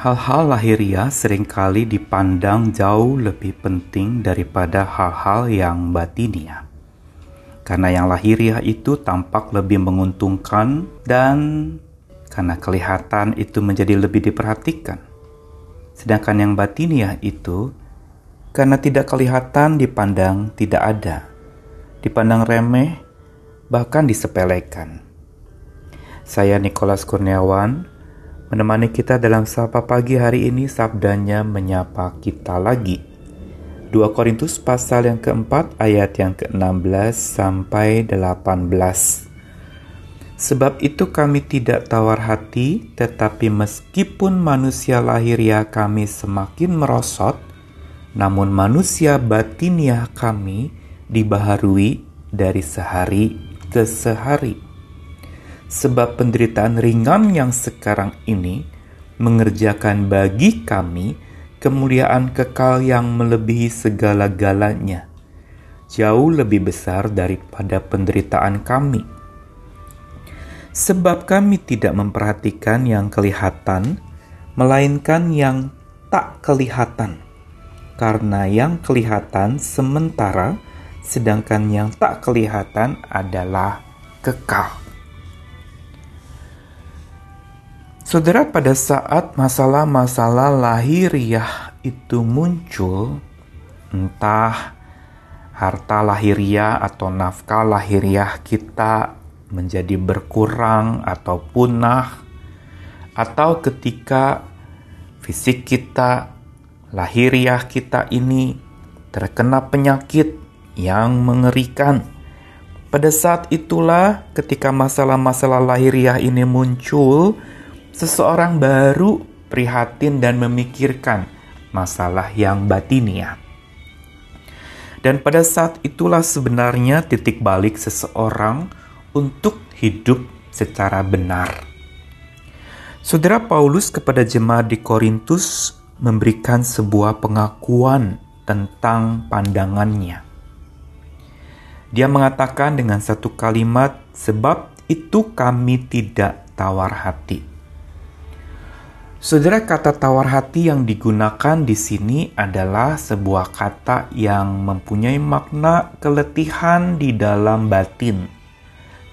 Hal-hal lahiriah sering kali dipandang jauh lebih penting daripada hal-hal yang batiniah. Karena yang lahiriah itu tampak lebih menguntungkan dan karena kelihatan itu menjadi lebih diperhatikan. Sedangkan yang batiniah itu karena tidak kelihatan dipandang tidak ada, dipandang remeh, bahkan disepelekan. Saya Nikolas Kurniawan menemani kita dalam sapa pagi hari ini sabdanya menyapa kita lagi. 2 Korintus pasal yang keempat ayat yang ke-16 sampai 18. Sebab itu kami tidak tawar hati, tetapi meskipun manusia lahiriah kami semakin merosot, namun manusia batiniah kami dibaharui dari sehari ke sehari sebab penderitaan ringan yang sekarang ini mengerjakan bagi kami kemuliaan kekal yang melebihi segala-galanya, jauh lebih besar daripada penderitaan kami. Sebab kami tidak memperhatikan yang kelihatan, melainkan yang tak kelihatan, karena yang kelihatan sementara, sedangkan yang tak kelihatan adalah kekal. Saudara, pada saat masalah-masalah lahiriah itu muncul, entah harta lahiriah atau nafkah lahiriah kita menjadi berkurang atau punah, atau ketika fisik kita, lahiriah kita ini terkena penyakit yang mengerikan. Pada saat itulah, ketika masalah-masalah lahiriah ini muncul, seseorang baru prihatin dan memikirkan masalah yang batinia. Dan pada saat itulah sebenarnya titik balik seseorang untuk hidup secara benar. Saudara Paulus kepada jemaat di Korintus memberikan sebuah pengakuan tentang pandangannya. Dia mengatakan dengan satu kalimat, "Sebab itu kami tidak tawar hati." Saudara, kata tawar hati yang digunakan di sini adalah sebuah kata yang mempunyai makna keletihan di dalam batin,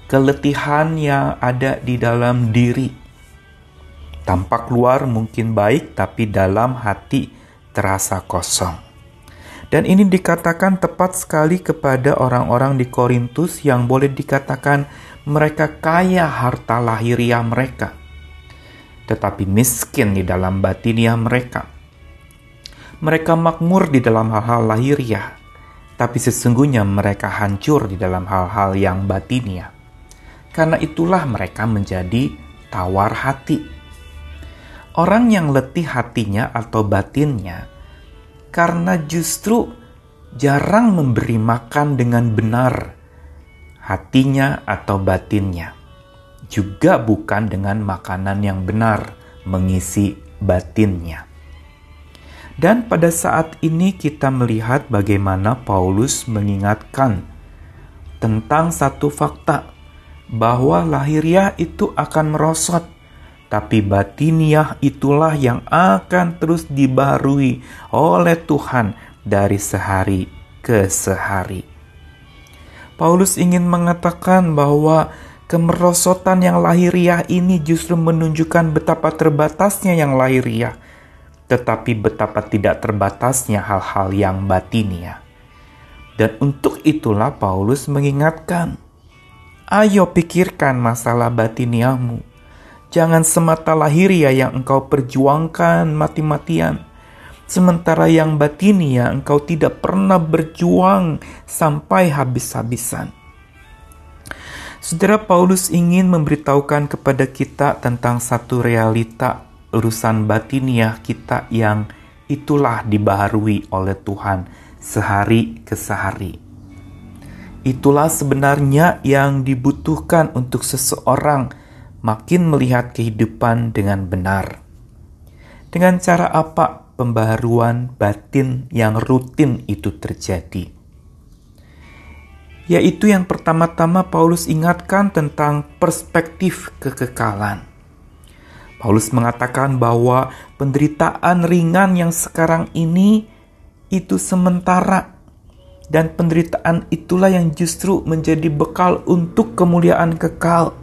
keletihan yang ada di dalam diri. Tampak luar mungkin baik, tapi dalam hati terasa kosong. Dan ini dikatakan tepat sekali kepada orang-orang di Korintus yang boleh dikatakan mereka kaya harta lahiriah mereka tetapi miskin di dalam batinia mereka. Mereka makmur di dalam hal-hal lahiriah, tapi sesungguhnya mereka hancur di dalam hal-hal yang batinia. Karena itulah mereka menjadi tawar hati. Orang yang letih hatinya atau batinnya, karena justru jarang memberi makan dengan benar hatinya atau batinnya juga bukan dengan makanan yang benar mengisi batinnya. Dan pada saat ini kita melihat bagaimana Paulus mengingatkan tentang satu fakta bahwa lahiriah itu akan merosot, tapi batiniah itulah yang akan terus dibarui oleh Tuhan dari sehari ke sehari. Paulus ingin mengatakan bahwa Kemerosotan yang lahiriah ini justru menunjukkan betapa terbatasnya yang lahiriah, tetapi betapa tidak terbatasnya hal-hal yang batinia. Dan untuk itulah Paulus mengingatkan, ayo pikirkan masalah batiniamu. Jangan semata lahiriah yang engkau perjuangkan mati-matian, sementara yang batinia engkau tidak pernah berjuang sampai habis-habisan. Saudara Paulus ingin memberitahukan kepada kita tentang satu realita urusan batiniah kita yang itulah dibaharui oleh Tuhan sehari ke sehari. Itulah sebenarnya yang dibutuhkan untuk seseorang makin melihat kehidupan dengan benar. Dengan cara apa pembaharuan batin yang rutin itu terjadi? Yaitu yang pertama-tama Paulus ingatkan tentang perspektif kekekalan. Paulus mengatakan bahwa penderitaan ringan yang sekarang ini itu sementara dan penderitaan itulah yang justru menjadi bekal untuk kemuliaan kekal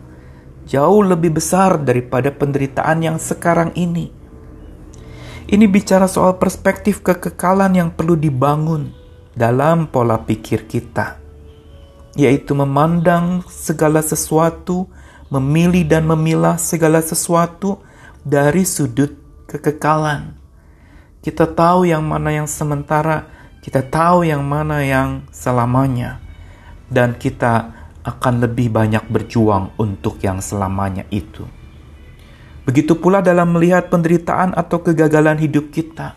jauh lebih besar daripada penderitaan yang sekarang ini. Ini bicara soal perspektif kekekalan yang perlu dibangun dalam pola pikir kita, yaitu memandang segala sesuatu, memilih dan memilah segala sesuatu dari sudut kekekalan. Kita tahu yang mana yang sementara, kita tahu yang mana yang selamanya, dan kita akan lebih banyak berjuang untuk yang selamanya itu. Begitu pula dalam melihat penderitaan atau kegagalan hidup kita.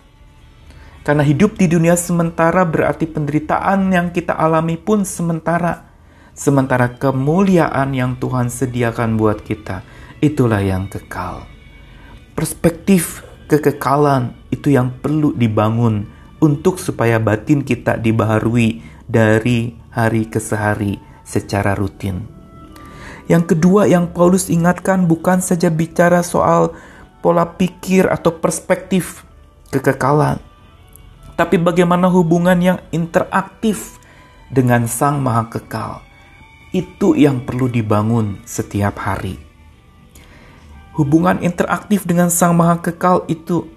Karena hidup di dunia sementara berarti penderitaan yang kita alami pun sementara. Sementara kemuliaan yang Tuhan sediakan buat kita, itulah yang kekal. Perspektif kekekalan itu yang perlu dibangun untuk supaya batin kita dibaharui dari hari ke hari secara rutin. Yang kedua yang Paulus ingatkan bukan saja bicara soal pola pikir atau perspektif kekekalan, tapi bagaimana hubungan yang interaktif dengan Sang Maha Kekal. Itu yang perlu dibangun setiap hari. Hubungan interaktif dengan Sang Maha Kekal itu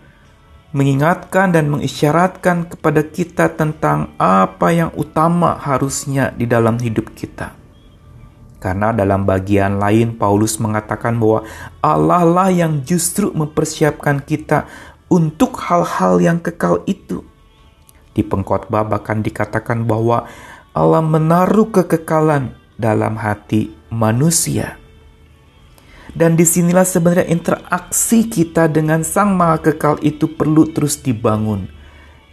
mengingatkan dan mengisyaratkan kepada kita tentang apa yang utama harusnya di dalam hidup kita. Karena dalam bagian lain Paulus mengatakan bahwa Allah lah yang justru mempersiapkan kita untuk hal-hal yang kekal itu. Di pengkhotbah bahkan dikatakan bahwa Allah menaruh kekekalan dalam hati manusia. Dan di sinilah sebenarnya interaksi kita dengan Sang Maha Kekal itu perlu terus dibangun.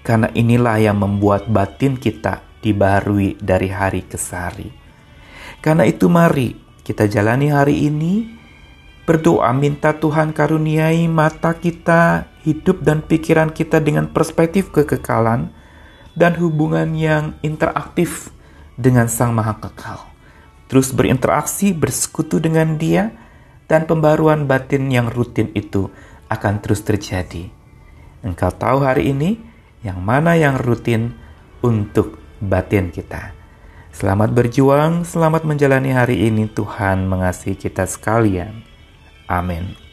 Karena inilah yang membuat batin kita dibarui dari hari ke hari. Karena itu mari kita jalani hari ini, berdoa minta Tuhan karuniai mata kita, hidup dan pikiran kita dengan perspektif kekekalan dan hubungan yang interaktif dengan Sang Maha Kekal. Terus berinteraksi, bersekutu dengan Dia, dan pembaruan batin yang rutin itu akan terus terjadi. Engkau tahu hari ini yang mana yang rutin untuk batin kita. Selamat berjuang, selamat menjalani hari ini. Tuhan mengasihi kita sekalian. Amin.